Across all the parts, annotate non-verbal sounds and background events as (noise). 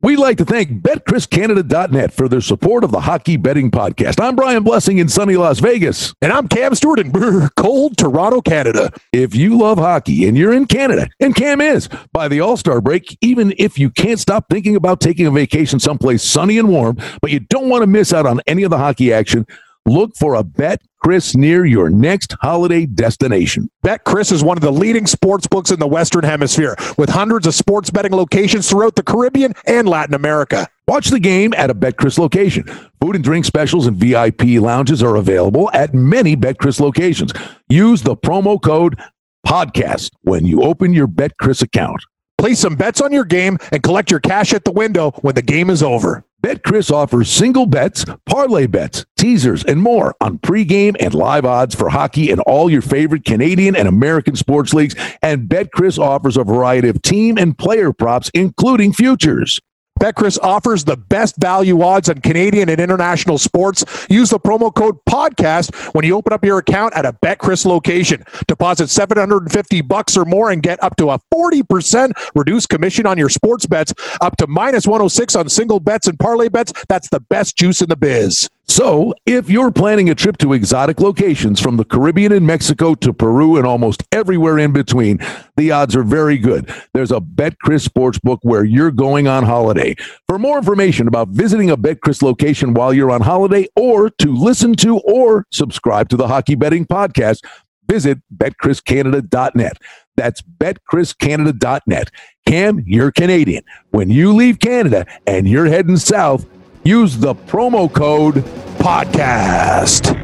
We'd like to thank BetCrisCanada.net for their support of the Hockey Betting Podcast. I'm Brian Blessing in sunny Las Vegas. And I'm Cam Stewart in brr, (laughs) cold Toronto, Canada. If you love hockey and you're in Canada, and Cam is, by the All Star break, even if you can't stop thinking about taking a vacation someplace sunny and warm, but you don't want to miss out on any of the hockey action, Look for a Bet Chris near your next holiday destination. BetCris is one of the leading sports books in the Western Hemisphere with hundreds of sports betting locations throughout the Caribbean and Latin America. Watch the game at a BetCris location. Food and drink specials and VIP lounges are available at many BetCris locations. Use the promo code podcast when you open your BetCris account. Place some bets on your game and collect your cash at the window when the game is over. BetCris offers single bets, parlay bets, teasers, and more on pregame and live odds for hockey and all your favorite Canadian and American sports leagues. And BetCris offers a variety of team and player props, including futures. BetCris offers the best value odds on Canadian and international sports. Use the promo code podcast when you open up your account at a BetCris location. Deposit 750 bucks or more and get up to a 40% reduced commission on your sports bets, up to minus 106 on single bets and parlay bets. That's the best juice in the biz. So, if you're planning a trip to exotic locations from the Caribbean and Mexico to Peru and almost everywhere in between, the odds are very good. There's a BetCris Sportsbook where you're going on holiday. For more information about visiting a BetCris location while you're on holiday or to listen to or subscribe to the Hockey Betting Podcast, visit betcriscanada.net. That's betcriscanada.net. Cam, you're Canadian. When you leave Canada and you're heading south, use the promo code podcast.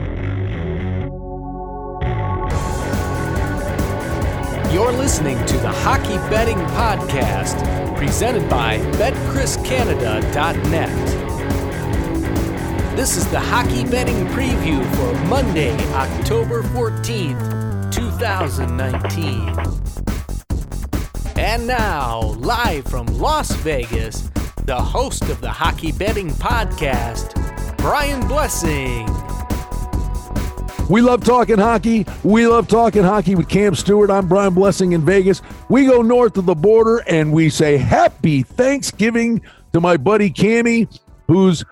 You're listening to the Hockey Betting Podcast, presented by BetCrisCanada.net. This is the Hockey Betting Preview for Monday, October 14th, 2019. And now, live from Las Vegas, the host of the Hockey Betting Podcast, Brian Blessing. We love talking hockey. We love talking hockey with Cam Stewart. I'm Brian Blessing in Vegas. We go north of the border and we say happy Thanksgiving to my buddy Cammy, who's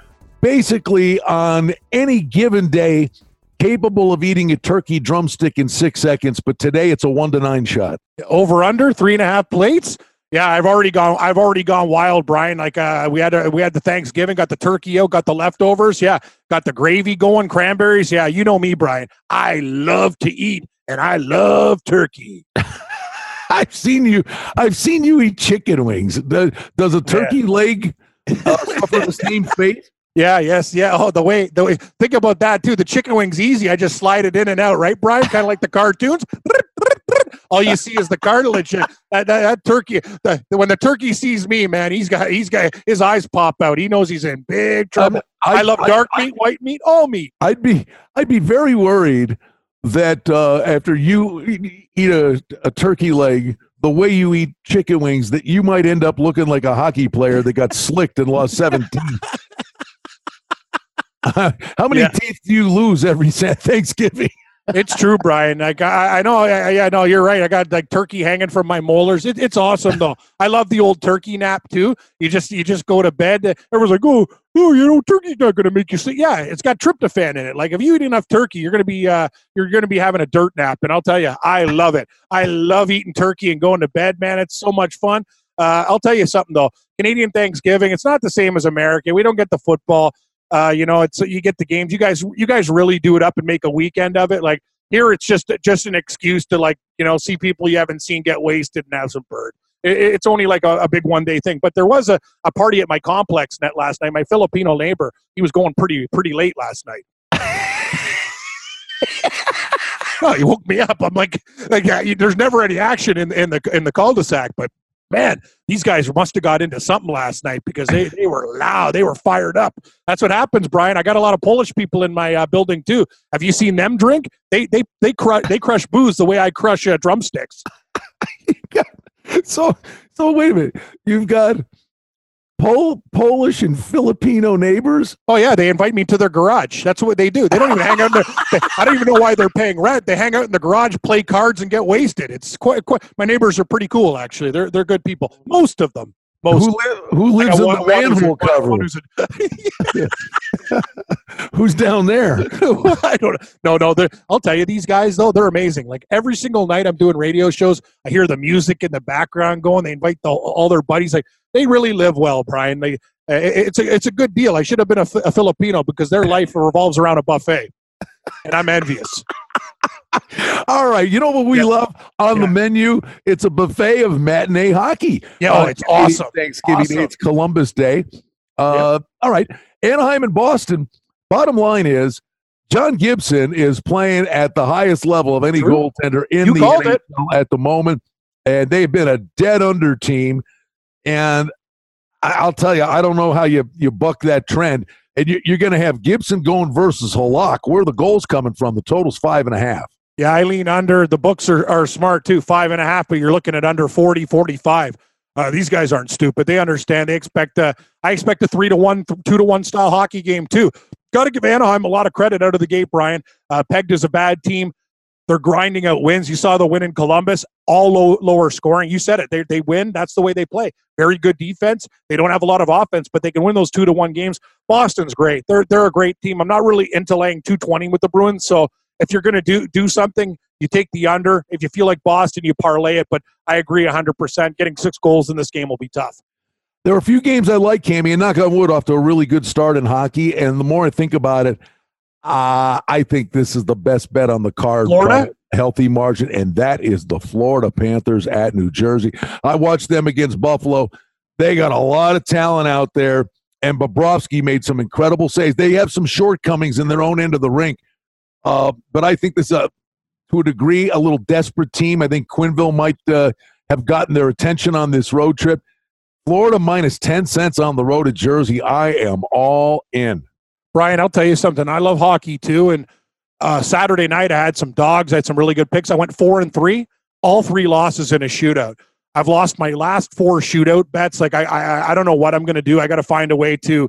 basically on any given day capable of eating a turkey drumstick in six seconds, but today it's a one to nine shot. Over under three and a half plates. Yeah, I've already gone. I've already gone wild, Brian. Like uh, we had, a, we had the Thanksgiving, got the turkey out, got the leftovers. Yeah, got the gravy going, cranberries. Yeah, you know me, Brian. I love to eat, and I love turkey. (laughs) I've seen you. I've seen you eat chicken wings. Does, a turkey yeah. leg uh, (laughs) suffer the same fate? Yeah, yes, yeah. Oh, the way, the way. Think about that too. The chicken wing's easy. I just slide it in and out, right, Brian? kind of like the cartoons. All you see is the cartilage. That, that, that turkey. The, when the turkey sees me, man, he's got he's got his eyes pop out. He knows he's in big trouble. Um, I, I, love dark I, meat, I, white meat, all meat. I'd be I'd be very worried that uh, after you eat a, a turkey leg the way you eat chicken wings that you might end up looking like a hockey player that got slicked and lost 17. (laughs) (laughs) How many yeah. teeth do you lose every Thanksgiving? It's true, Brian. Like I, I know, I, I know you're right. I got like turkey hanging from my molars. It, it's awesome though. I love the old turkey nap too. You just you just go to bed. Everyone's like, oh, oh, you know, turkey's not going to make you sleep. Yeah, it's got tryptophan in it. Like if you eat enough turkey, you're going to be uh, you're going to be having a dirt nap. And I'll tell you, I love it. I love eating turkey and going to bed, man. It's so much fun. Uh, I'll tell you something though. Canadian Thanksgiving, it's not the same as American. We don't get the football. Uh, you know, it's you get the games. You guys, you guys really do it up and make a weekend of it. Like here, it's just just an excuse to like you know see people you haven't seen get wasted and have some bird. It, it's only like a, a big one day thing. But there was a, a party at my complex net last night. My Filipino neighbor, he was going pretty pretty late last night. (laughs) oh, he woke me up. I'm like, like yeah, there's never any action in in the in the cul-de-sac, but man, these guys must have got into something last night because they, they were loud. They were fired up. That's what happens, Brian. I got a lot of Polish people in my uh, building too. Have you seen them drink? They they they crush they crush booze the way I crush uh, drumsticks. (laughs) so so wait a minute. You've got Pol- Polish and Filipino neighbors? Oh yeah, they invite me to their garage. That's what they do. They don't even hang out. In they, I don't even know why they're paying rent. They hang out in the garage, play cards, and get wasted. It's quite, quite. My neighbors are pretty cool, actually. They're they're good people. Most of them. most. Who, li- who lives in the manhole cover? (laughs) (laughs) (laughs) Who's down there? (laughs) I don't know. No, no. I'll tell you, these guys though, they're amazing. Like every single night, I'm doing radio shows. I hear the music in the background going. They invite the, all their buddies. Like they really live well, Brian. They, it's a it's a good deal. I should have been a, a Filipino because their life revolves around a buffet, and I'm envious. (laughs) All right, you know what we yeah. love on yeah. the menu? It's a buffet of matinee hockey. Yeah, oh, it's awesome. Thanksgiving awesome. Day, it's Columbus Day. Uh. All right, Anaheim and Boston. Bottom line is, John Gibson is playing at the highest level of any True. goaltender in you the NHL it. at the moment, and they've been a dead under team. And I'll tell you, I don't know how you you buck that trend. And you, are going to have Gibson going versus Halak. Where the goals coming from? The total's five and a half. Yeah, I lean under. The books are, are smart too, five and a half, but you're looking at under 40, 45. Uh, these guys aren't stupid. They understand. They expect. Uh, I expect a three to one, two to one style hockey game too. Got to give Anaheim a lot of credit out of the gate, Brian. Uh, pegged as a bad team. They're grinding out wins. You saw the win in Columbus, all low, lower scoring. You said it. They, they win. That's the way they play. Very good defense. They don't have a lot of offense, but they can win those two to one games. Boston's great. They're they're a great team. I'm not really into laying 220 with the Bruins. So if you're going to do do something, you take the under. If you feel like Boston, you parlay it. But I agree 100%. Getting six goals in this game will be tough. There are a few games I like, Cammy, and knock on wood off to a really good start in hockey. And the more I think about it, uh, I think this is the best bet on the card. Florida? Healthy margin, and that is the Florida Panthers at New Jersey. I watched them against Buffalo. They got a lot of talent out there, and Bobrovsky made some incredible saves. They have some shortcomings in their own end of the rink, uh, but I think this is, a, to a degree, a little desperate team. I think Quenneville might uh, have gotten their attention on this road trip. Florida minus 10 cents on the road to Jersey. I am all in. Brian, I'll tell you something. I love hockey too. And uh, Saturday night, I had some dogs. I had some really good picks. I went four and three, all three losses in a shootout. I've lost my last four shootout bets. Like I, I, I don't know what I'm going to do. I got to find a way to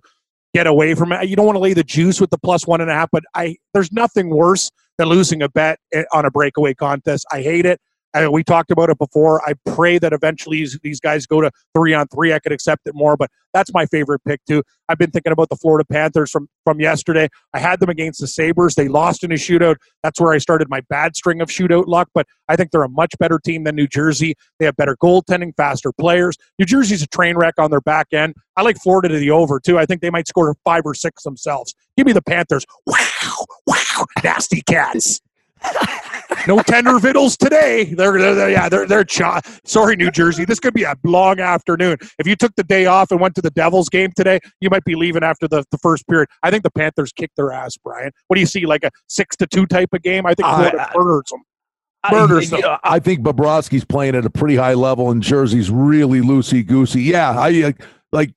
get away from it. You don't want to lay the juice with the plus one and a half, but I there's nothing worse than losing a bet eh, on a breakaway contest. I hate it. I, we talked about it before. I pray that eventually these guys go to three on three. I could accept it more, but that's my favorite pick too. I've been thinking about the Florida Panthers from from yesterday. I had them against the Sabres. They lost in a shootout. That's where I started my bad string of shootout luck. But I think they're a much better team than New Jersey. They have better goaltending, faster players. New Jersey's a train wreck on their back end. I like Florida to the over too. I think they might score five or six themselves. Give me the Panthers. Wow, wow, nasty cats (laughs) no tender vittles today. They're, they're yeah, they're they're sorry, New Jersey. This could be a long afternoon. If you took the day off and went to the Devils game today, you might be leaving after the, the first period. I think the Panthers kicked their ass, Brian. What do you see? Like a six to two type of game? I think Florida murders them. Murders I, them. I think Bobrovsky's playing at a pretty high level, and Jersey's really loosey goosey. Yeah, I like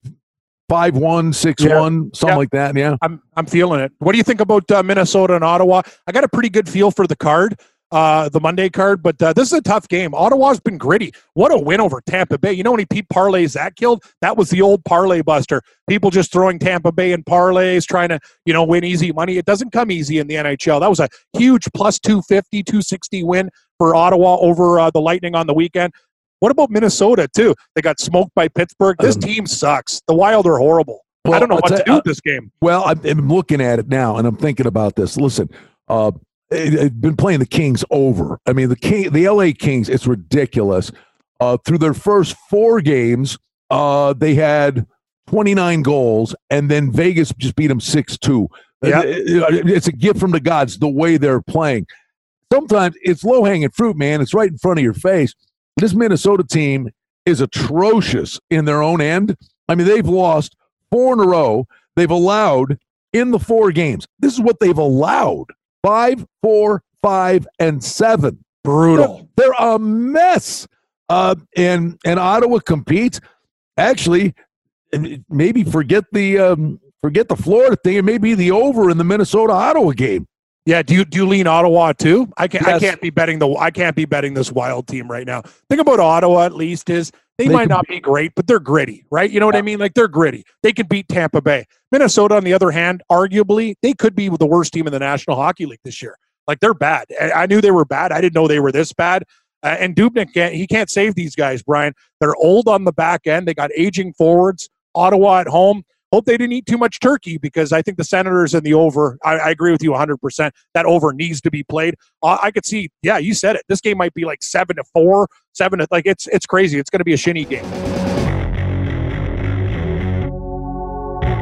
five one, six yeah. one, something yeah. like that. Yeah, I'm I'm feeling it. What do you think about uh, Minnesota and Ottawa? I got a pretty good feel for the card, uh, the Monday card, but uh, this is a tough game. Ottawa's been gritty. What a win over Tampa Bay! You know how many Pete parlays that killed? That was the old parlay buster. People just throwing Tampa Bay in parlays, trying to you know win easy money. It doesn't come easy in the NHL. That was a huge plus 250, 260 win for Ottawa over uh, the Lightning on the weekend. What about Minnesota too? They got smoked by Pittsburgh. This um, team sucks. The Wild are horrible. Well, I don't know what to do with this game. Well, I'm looking at it now, and I'm thinking about this. Listen, uh, I've been playing the Kings over. I mean, the King, the LA Kings. It's ridiculous. Uh, through their first four games, uh, they had 29 goals, and then Vegas just beat them six two. Yeah, it's a gift from the gods the way they're playing. Sometimes it's low hanging fruit, man. It's right in front of your face. This Minnesota team is atrocious in their own end. I mean, they've lost four in a row. They've allowed in the four games. This is what they've allowed five, four, five, and seven. Brutal. They're, they're a mess. Uh, and and Ottawa competes. Actually, maybe forget the um, forget the Florida thing. It may be the over in the Minnesota Ottawa game. Yeah, do you do you lean Ottawa too? I can't. Yes. I can't be betting the. I can't be betting this wild team right now. Think about Ottawa. At least is they, they might not be great, but they're gritty, right? You know what yeah. I mean? Like they're gritty. They could beat Tampa Bay. Minnesota, on the other hand, arguably they could be the worst team in the National Hockey League this year. Like they're bad. I knew they were bad. I didn't know they were this bad. Uh, and Dubnyk can't he can't save these guys, Brian. They're old on the back end. They got aging forwards. Ottawa at home. Hope they didn't eat too much turkey because I think the Senators and the over. I, I agree with you 100. percent That over needs to be played. Uh, I could see. Yeah, you said it. This game might be like seven to four, seven to like it's it's crazy. It's going to be a shinny game.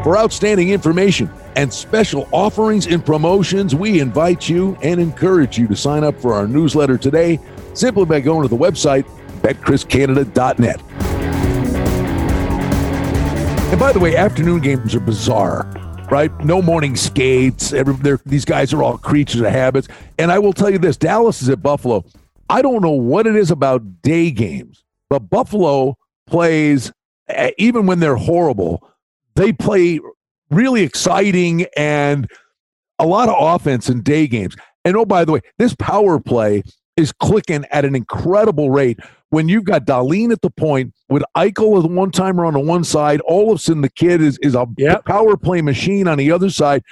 For outstanding information and special offerings and promotions, we invite you and encourage you to sign up for our newsletter today simply by going to the website betcriscanada.net. And by the way, afternoon games are bizarre, right? No morning skates. Every, these guys are all creatures of habits. And I will tell you this Dallas is at Buffalo. I don't know what it is about day games, but Buffalo plays, eh, even when they're horrible, they play really exciting and a lot of offense in day games. And oh, by the way, this power play is clicking at an incredible rate. When you've got Dahlin at the point with Eichel as one timer on the one side, Olofsson, the kid, is, is a yep. power play machine on the other side.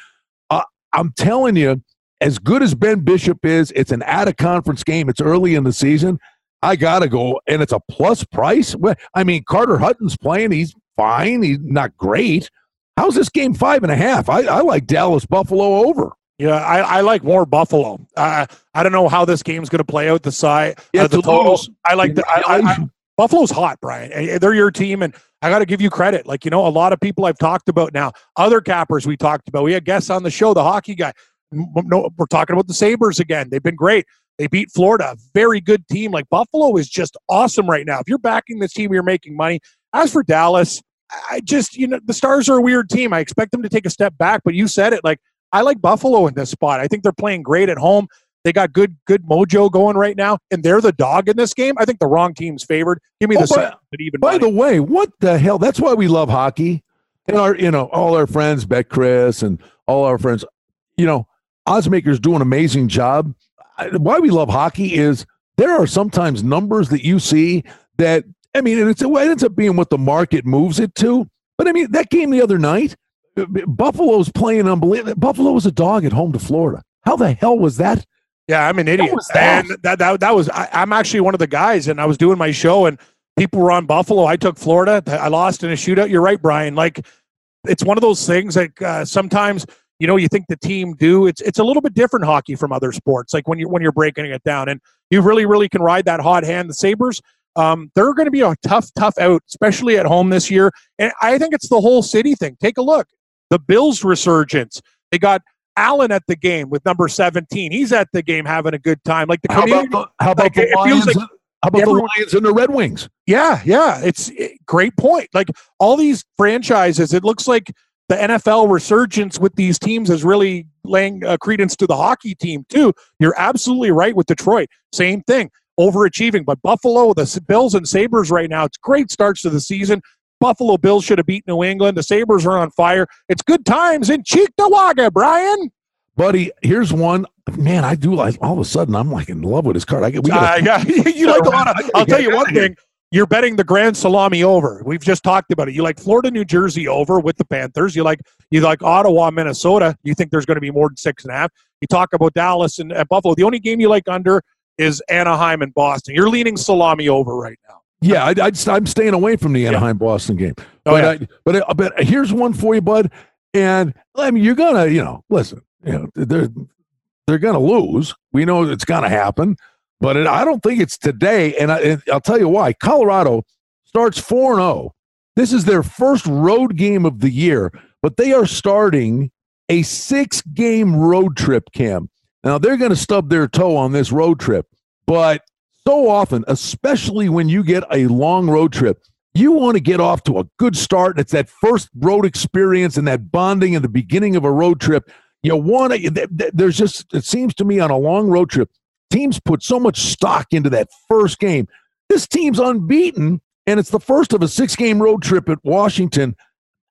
Uh, I'm telling you, as good as Ben Bishop is, it's an out of conference game. It's early in the season. I got to go, and it's a plus price. I mean, Carter Hutton's playing. He's fine. He's not great. How's this game five and a half? I, I like Dallas Buffalo over. Yeah, I, I like more Buffalo. Uh, I don't know how this game's going to play out. The side, yeah, uh, the totals. I like the I, I, Buffalo's hot, Brian. They're your team, and I got to give you credit. Like you know, a lot of people I've talked about now, other cappers we talked about. We had guests on the show, the hockey guy. No, we're talking about the Sabres again. They've been great. They beat Florida, very good team. Like Buffalo is just awesome right now. If you're backing this team, you're making money. As for Dallas, I just, you know, the Stars are a weird team. I expect them to take a step back, but you said it. Like, I like Buffalo in this spot. I think they're playing great at home. They got good, good mojo going right now, and they're the dog in this game. I think the wrong team's favored. Give me the oh, but even. By money. the way, what the hell? That's why we love hockey. And our, you know, all our friends, BetCris, and all our friends, you know, Oddsmakers do an amazing job. Why we love hockey is there are sometimes numbers that you see that I mean, and it's, it ends up being what the market moves it to. But I mean, that game the other night, Buffalo's playing unbelievable. Buffalo was a dog at home to Florida. How the hell was that? Yeah, I'm an idiot. That? And that, that, that was, I, I'm actually one of the guys, and I was doing my show, and people were on Buffalo. I took Florida. I lost in a shootout. You're right, Brian. Like, it's one of those things that uh, sometimes you know you think the team do it's it's a little bit different hockey from other sports like when you when you're breaking it down and you really really can ride that hot hand the sabres um, they're going to be a tough, tough out, especially at home this year. And I think it's the whole city thing. Take a look. The Bills' resurgence. They got Allen at the game with number 17. He's at the game having a good time. Like the community. How about the, how about like, the Lions? Like how about everyone, the Lions and the Red Wings? Yeah, yeah. It's it, great point. Like all these franchises, it looks like the NFL resurgence with these teams is really laying uh, credence to the hockey team too. You're absolutely right with Detroit. Same thing overachieving. But Buffalo, the Bills and Sabres right now, it's great starts to the season. Buffalo Bills should have beat New England. The Sabres are on fire. It's good times in Cheektowaga, Brian. Buddy, here's one. Man, I do like all of a sudden I'm like in love with his card. I get we gotta, uh, yeah, you (laughs) like a lot of I'll tell you one thing. You're betting the Grand Salami over. We've just talked about it. You like Florida, New Jersey over with the Panthers. You like you like Ottawa, Minnesota. You think there's going to be more than six and a half. You talk about Dallas and, and Buffalo. The only game you like under is Anaheim and Boston. You're leaning salami over right now. Yeah, I, am staying away from the Anaheim Boston game. Oh, but, yeah. I, but uh, but here's one for you, bud. And I mean, you're gonna, you know, listen, you know, they're they're gonna lose. We know it's gonna happen, but it, I don't think it's today. And, I, and I'll tell you why. Colorado starts four and zero. Oh. This is their first road game of the year, but they are starting a six game road trip, Cam. Now, they're going to stub their toe on this road trip, but so often, especially when you get a long road trip, you want to get off to a good start. And It's that first road experience and that bonding in the beginning of a road trip. You want to, there's just, it seems to me on a long road trip, teams put so much stock into that first game. This team's unbeaten, and it's the first of a six game road trip at Washington.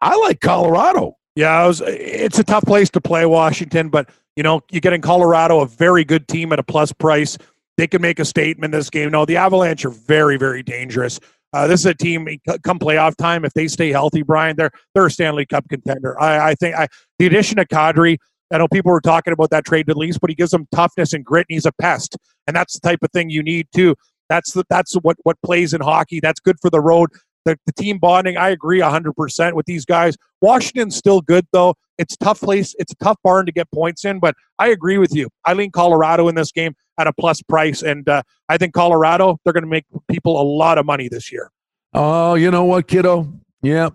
I like Colorado. Yeah, it was, it's a tough place to play Washington, but you know, you get in Colorado a very good team at a plus price. They can make a statement this game. No, the Avalanche are very, very dangerous. Uh, this is a team come playoff time. If they stay healthy, Brian, they're they're a Stanley Cup contender. I, I think I, the addition of Kadri. I know people were talking about that trade to lease, but he gives them toughness and grit, and he's a pest. And that's the type of thing you need too. That's the, that's what what plays in hockey. That's good for the road. The, the team bonding, I agree 100% with these guys. Washington's still good, though. It's tough place. It's a tough barn to get points in, but I agree with you. I lean Colorado in this game at a plus price, and uh, I think Colorado, they're going to make people a lot of money this year. Oh, you know what, kiddo? Yeah,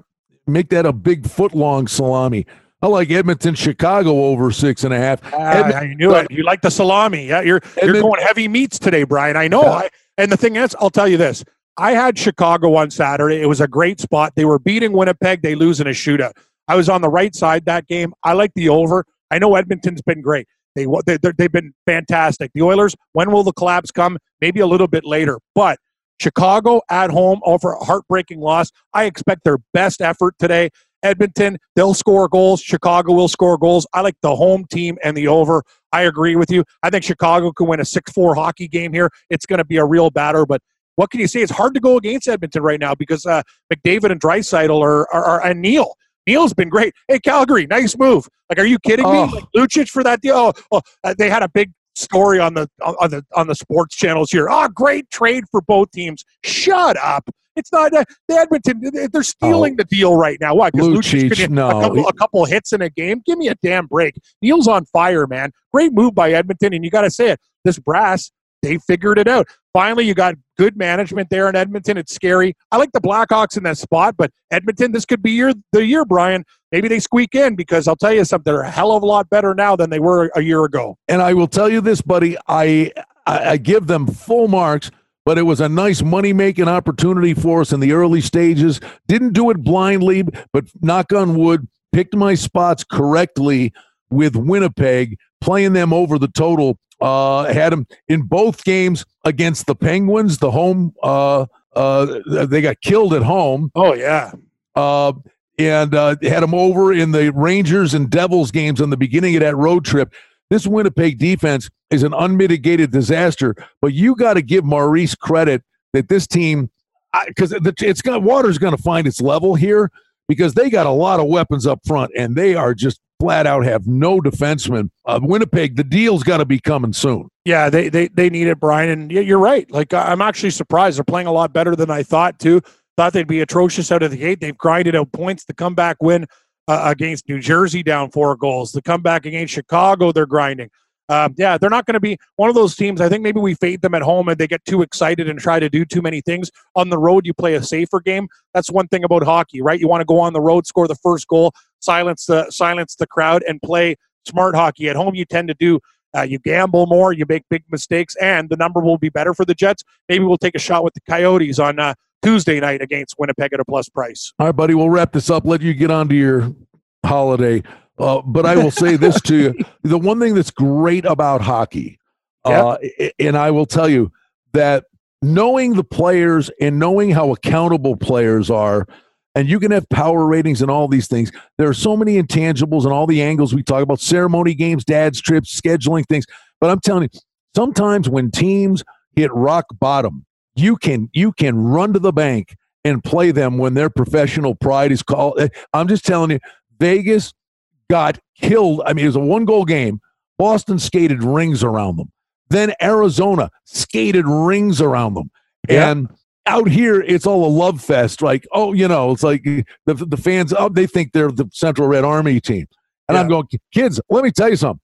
make that a big foot long salami. I like Edmonton, Chicago over six and a half. Uh, I knew it. You like the salami. Yeah, you're Edmonton, you're going heavy meats today, Brian. I know. Yeah. I, and the thing is, I'll tell you this. I had Chicago on Saturday. It was a great spot. They were beating Winnipeg. They lose in a shootout. I was on the right side that game. I like the over. I know Edmonton's been great. They, they they've been fantastic. The Oilers. When will the collapse come? Maybe a little bit later. But Chicago at home over a heartbreaking loss. I expect their best effort today. Edmonton, they'll score goals. Chicago will score goals. I like the home team and the over. I agree with you. I think Chicago can win a 6 4 hockey game here. It's going to be a real batter, but what can you say? It's hard to go against Edmonton right now because uh, McDavid and Draisaitl are, are, are, and Neal. Neal's been great. Hey, Calgary, nice move. Like, are you kidding oh. me? Like, Lucic for that deal? Oh, oh uh, they had a big story on the on the on the sports channels here. Oh, great trade for both teams. Shut up. It's not uh, the Edmonton. They're stealing oh, the deal right now. What? Because Lucic, no. a, couple, a couple hits in a game. Give me a damn break. Neal's on fire, man. Great move by Edmonton, and you got to say it. This brass, they figured it out. Finally, you got good management there in Edmonton. It's scary. I like the Blackhawks in that spot, but Edmonton, this could be your the year, Brian. Maybe they squeak in because I'll tell you something. They're a hell of a lot better now than they were a year ago. And I will tell you this, buddy. I I, I give them full marks but it was a nice money making opportunity for us in the early stages. Didn't do it blindly, but knock on wood, picked my spots correctly with Winnipeg, playing them over the total. Uh, had them in both games against the Penguins. The home, uh, uh, they got killed at home. Oh yeah. Uh, and uh, had them over in the Rangers and Devils games on the beginning of that road trip. This Winnipeg defense is an unmitigated disaster, but you got to give Maurice credit that this team, because it's got water's going to find its level here because they got a lot of weapons up front and they are just flat out have no defensemen. Uh, Winnipeg, the deal's got to be coming soon. Yeah, they, they they need it, Brian. And you're right. Like I'm actually surprised they're playing a lot better than I thought too. Thought they'd be atrocious out of the gate. They've grinded out points. The comeback win uh, against New Jersey down four goals. The comeback against Chicago, they're grinding. Um, yeah, they're not going to be one of those teams. I think maybe we fade them at home and they get too excited and try to do too many things. On the road, you play a safer game. That's one thing about hockey, right? You want to go on the road, score the first goal, silence the silence the crowd, and play smart hockey. At home, you tend to do uh, you gamble more, you make big mistakes, and the number will be better for the Jets. Maybe we'll take a shot with the Coyotes on uh, Tuesday night against Winnipeg at a plus price. All right, buddy, we'll wrap this up. Let you get on to your holiday. Uh, but I will say this to you: (laughs) the one thing that's great about hockey, uh, and I will tell you that knowing the players and knowing how accountable players are, and you can have power ratings and all these things. There are so many intangibles and all the angles we talk about: ceremony games, dad's trips, scheduling things. But I'm telling you, sometimes when teams hit rock bottom, you can you can run to the bank and play them when their professional pride is called. I'm just telling you, Vegas got killed. I mean, it was a one goal game. Boston skated rings around them. Then Arizona skated rings around them. Yeah. And out here, it's all a love fest. Like, oh, you know, it's like the, the fans, oh, they think they're the Central Red Army team. And yeah. I'm going, kids, let me tell you something.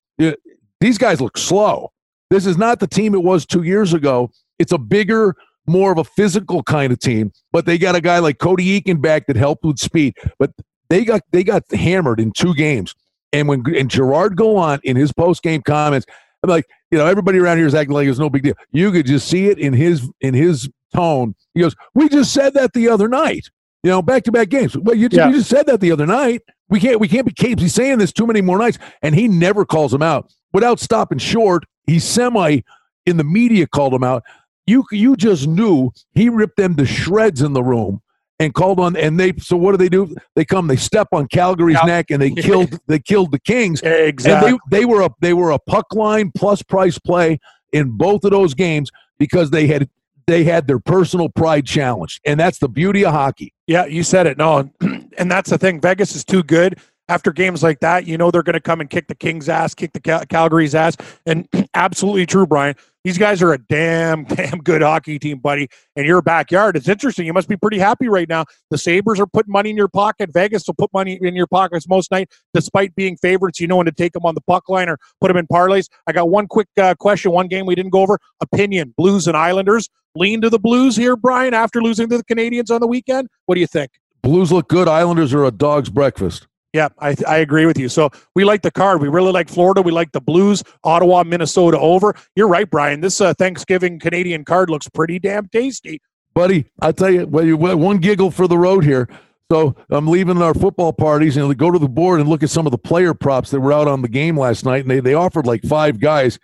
These guys look slow. This is not the team it was two years ago. It's a bigger, more of a physical kind of team, but they got a guy like Cody Eakin back that helped with speed. But they got they got hammered in two games. And when and Gerard Gallant in his post game comments, I'm like, you know, everybody around here is acting like it's no big deal. You could just see it in his in his tone. He goes, "We just said that the other night." You know, back to back games. Well, you, yeah. you, just said that the other night. We can't we can't be keep saying this too many more nights. And he never calls him out without stopping short. He semi in the media called him out you you just knew he ripped them to shreds in the room and called on and they so what do they do? They come they step on calgary's yep. neck and they (laughs) killed they killed the kings. Exactly and they, they were a they were a puck line plus price play in both of those games because they had they had their personal pride challenged and that's the beauty of hockey. Yeah you said it. No and (clears throat) that's the thing. Vegas is too good. After games like that, you know they're going to come and kick the Kings' ass, kick the Cal- Calgary's ass, and (clears throat) absolutely true, Brian. These guys are a damn, (laughs) damn good hockey team, buddy. And your backyard, it's interesting. You must be pretty happy right now. The Sabres are putting money in your pocket. Vegas will put money in your pockets most night, despite being favorites. You know when to take them on the puck line or put them in parlays. I got one quick uh, question, one game we didn't go over. Opinion: Blues and Islanders. Lean to the Blues here, Brian. After losing to the Canadiens on the weekend, what do you think? Blues look good. Islanders are a dog's breakfast. Yeah, I, I agree with you. So we like the card. We really like Florida. We like the Blues, Ottawa, Minnesota over. You're right, Brian. This uh, Thanksgiving Canadian card looks pretty damn tasty. Buddy, I tell you, well, you one giggle for the road here. So I'm leaving our football parties and go to the board and look at some of the player props that were out on the game last night. And they, they offered like five guys.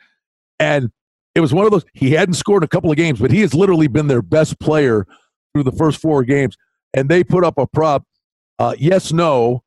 And it was one of those, he hadn't scored a couple of games, but he has literally been their best player through the first four games. And they put up a prop, uh, yes, no,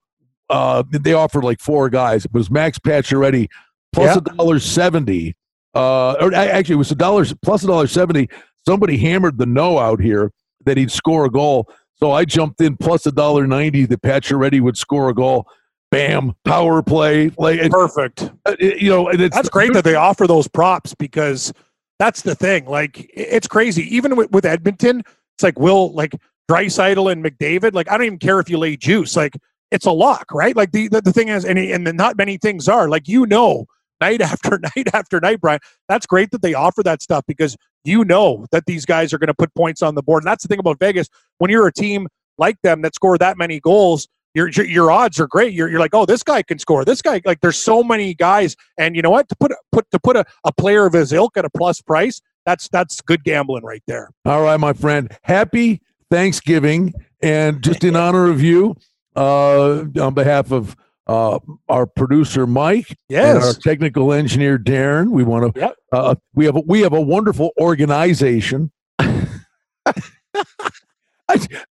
uh, they offered like four guys. It was Max Pacioretty plus a dollar seventy. Uh, or actually, it was a dollar plus a dollar seventy. Somebody hammered the no out here that he'd score a goal. So I jumped in plus a dollar ninety that Pacioretty would score a goal. Bam, power play, like perfect. Uh, you know, that's great that they offer those props because that's the thing. Like it's crazy. Even with, with Edmonton, it's like Will like Draisaitl and McDavid. Like I don't even care if you lay juice. Like it's a lock, right? Like the, the, the thing is, and, and not many things are like, you know, night (laughs) after night after night, Brian, that's great that they offer that stuff because you know that these guys are going to put points on the board. And that's the thing about Vegas. When you're a team like them that score that many goals, your, your, your odds are great. You're, you're like, oh, this guy can score. This guy, like, there's so many guys, and you know what? To put put to put a, a player of his ilk at a plus price, that's that's good gambling right there. All right, my friend. Happy Thanksgiving, and just in (laughs) honor of you, uh, on behalf of uh, our producer Mike, yes, and our technical engineer Darren. We want to. Yep. Uh, we have a, we have a wonderful organization. (laughs) I,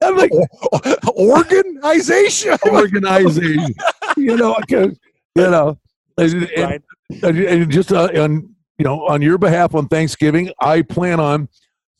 am like organization, (laughs) organization. you know, you know, and, and, and just uh, on you know on your behalf on Thanksgiving, I plan on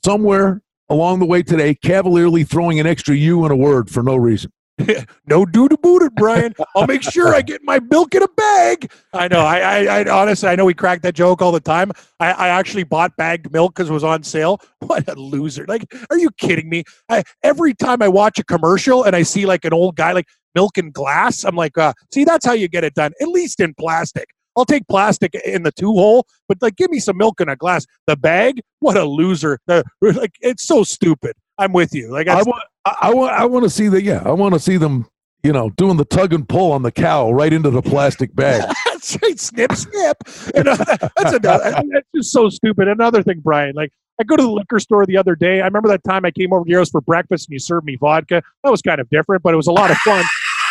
somewhere along the way today cavalierly throwing an extra U in a word for no reason. (laughs) no do to boot it, Brian. I'll make sure I get my milk in a bag. I know. I, I, I honestly, I know we crack that joke all the time. I, I actually bought bagged milk because it was on sale. (laughs) What a loser! Like, are you kidding me? I, every time I watch a commercial and I see like an old guy like milk in glass, I'm like, uh, see, that's how you get it done. At least in plastic. I'll take plastic in the two hole, but like, give me some milk in a glass. The bag, what a loser! The, (laughs) like, it's so stupid. I'm with you. Like, I want, I, want, I want to see the yeah, I want to see them, you know, doing the tug and pull on the cow right into the plastic bag. (laughs) that's right, snip, snip. And, (laughs) uh, that's another. That's just so stupid. Another thing, Brian. Like, I go to the liquor store the other day. I remember that time I came over to yours for breakfast and you served me vodka. That was kind of different, but it was a lot of fun.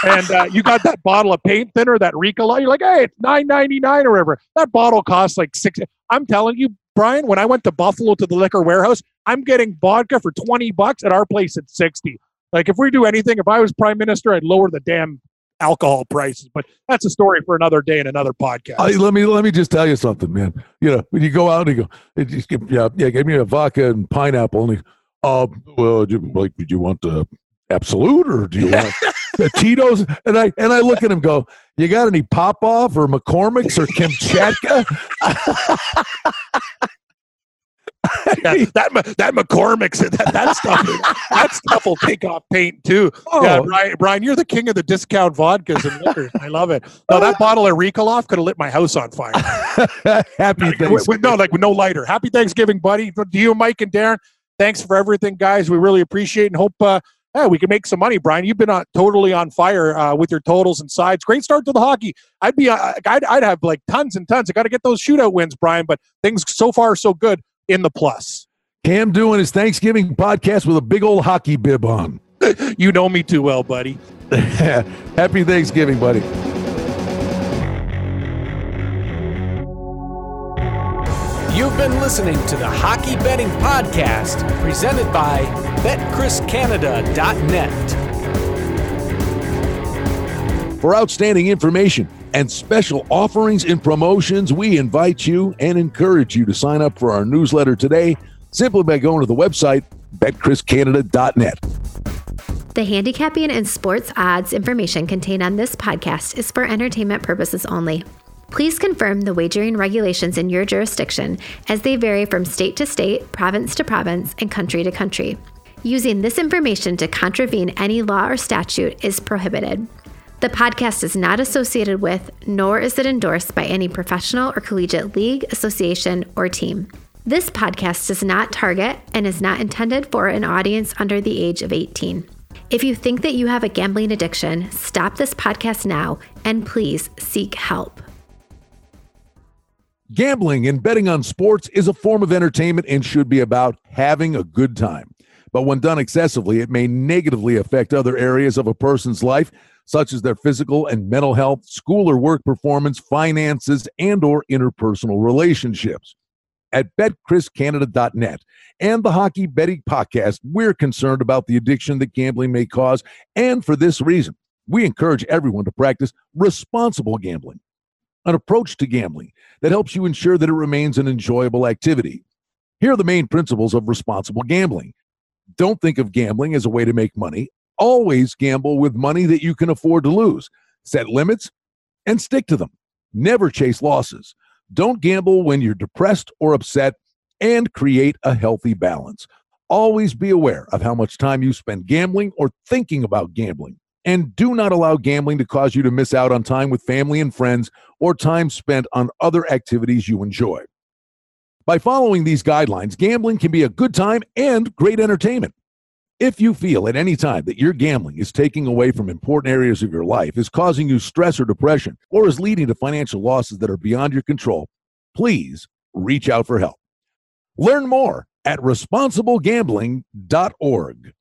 and uh, you got that bottle of paint thinner, that Ricola. You're like, hey, it's nine ninety nine or whatever. That bottle costs like six. I'm telling you, Brian, when I went to Buffalo to the liquor warehouse, I'm getting vodka for 20 bucks at our place at 60. Like if we do anything, if I was prime minister, I'd lower the damn alcohol prices. But that's a story for another day and another podcast. I, let me let me just tell you something, man. You know, when you go out and you go, just give, yeah, yeah, give me a vodka and pineapple. And uh, well, you, like, did you want the Absolut or do you want the Tito's? And I and I look at him, go, you got any Popov or McCormick's or Kamchatka? (laughs) yeah, that that McCormick's that, that stuff that stuff will take off paint too. Oh. Yeah, Brian, Brian, you're the king of the discount vodkas and liquors. I love it. No, that (laughs) bottle of Ricola could have lit my house on fire. Happy Thanksgiving. no, like with no lighter. Happy Thanksgiving, buddy. To you, Mike and Darren. Thanks for everything, guys. We really appreciate and hope uh, yeah, we can make some money. Brian, you've been on, totally on fire uh, with your totals and sides. Great start to the hockey. I'd be, uh, I'd, I'd have like tons and tons. I got to get those shootout wins, Brian. But things so far so good in the plus. Cam doing his Thanksgiving podcast with a big old hockey bib on. (laughs) you know me too well, buddy. (laughs) Happy Thanksgiving, buddy. Been listening to the Hockey Betting Podcast, presented by BetCrisCanada.net. For outstanding information and special offerings and promotions, we invite you and encourage you to sign up for our newsletter today simply by going to the website betcriscanada.net. The handicapping and sports odds information contained on this podcast is for entertainment purposes only. Please confirm the wagering regulations in your jurisdiction as they vary from state to state, province to province, and country to country. Using this information to contravene any law or statute is prohibited. The podcast is not associated with, nor is it endorsed by any professional or collegiate league, association, or team. This podcast does not target and is not intended for an audience under the age of 18. If you think that you have a gambling addiction, stop this podcast now and please seek help. Gambling and betting on sports is a form of entertainment and should be about having a good time. But when done excessively, it may negatively affect other areas of a person's life, such as their physical and mental health, school or work performance, finances, and or interpersonal relationships. At betcriscanada.net and the Hockey Betting Podcast, we're concerned about the addiction that gambling may cause, and for this reason, we encourage everyone to practice responsible gambling an approach to gambling that helps you ensure that it remains an enjoyable activity. Here are the main principles of responsible gambling. Don't think of gambling as a way to make money. Always gamble with money that you can afford to lose. Set limits and stick to them. Never chase losses. Don't gamble when you're depressed or upset and create a healthy balance. Always be aware of how much time you spend gambling or thinking about gambling. And do not allow gambling to cause you to miss out on time with family and friends or time spent on other activities you enjoy. By following these guidelines, gambling can be a good time and great entertainment. If you feel at any time that your gambling is taking away from important areas of your life, is causing you stress or depression, or is leading to financial losses that are beyond your control, please reach out for help. Learn more at responsiblegambling.org.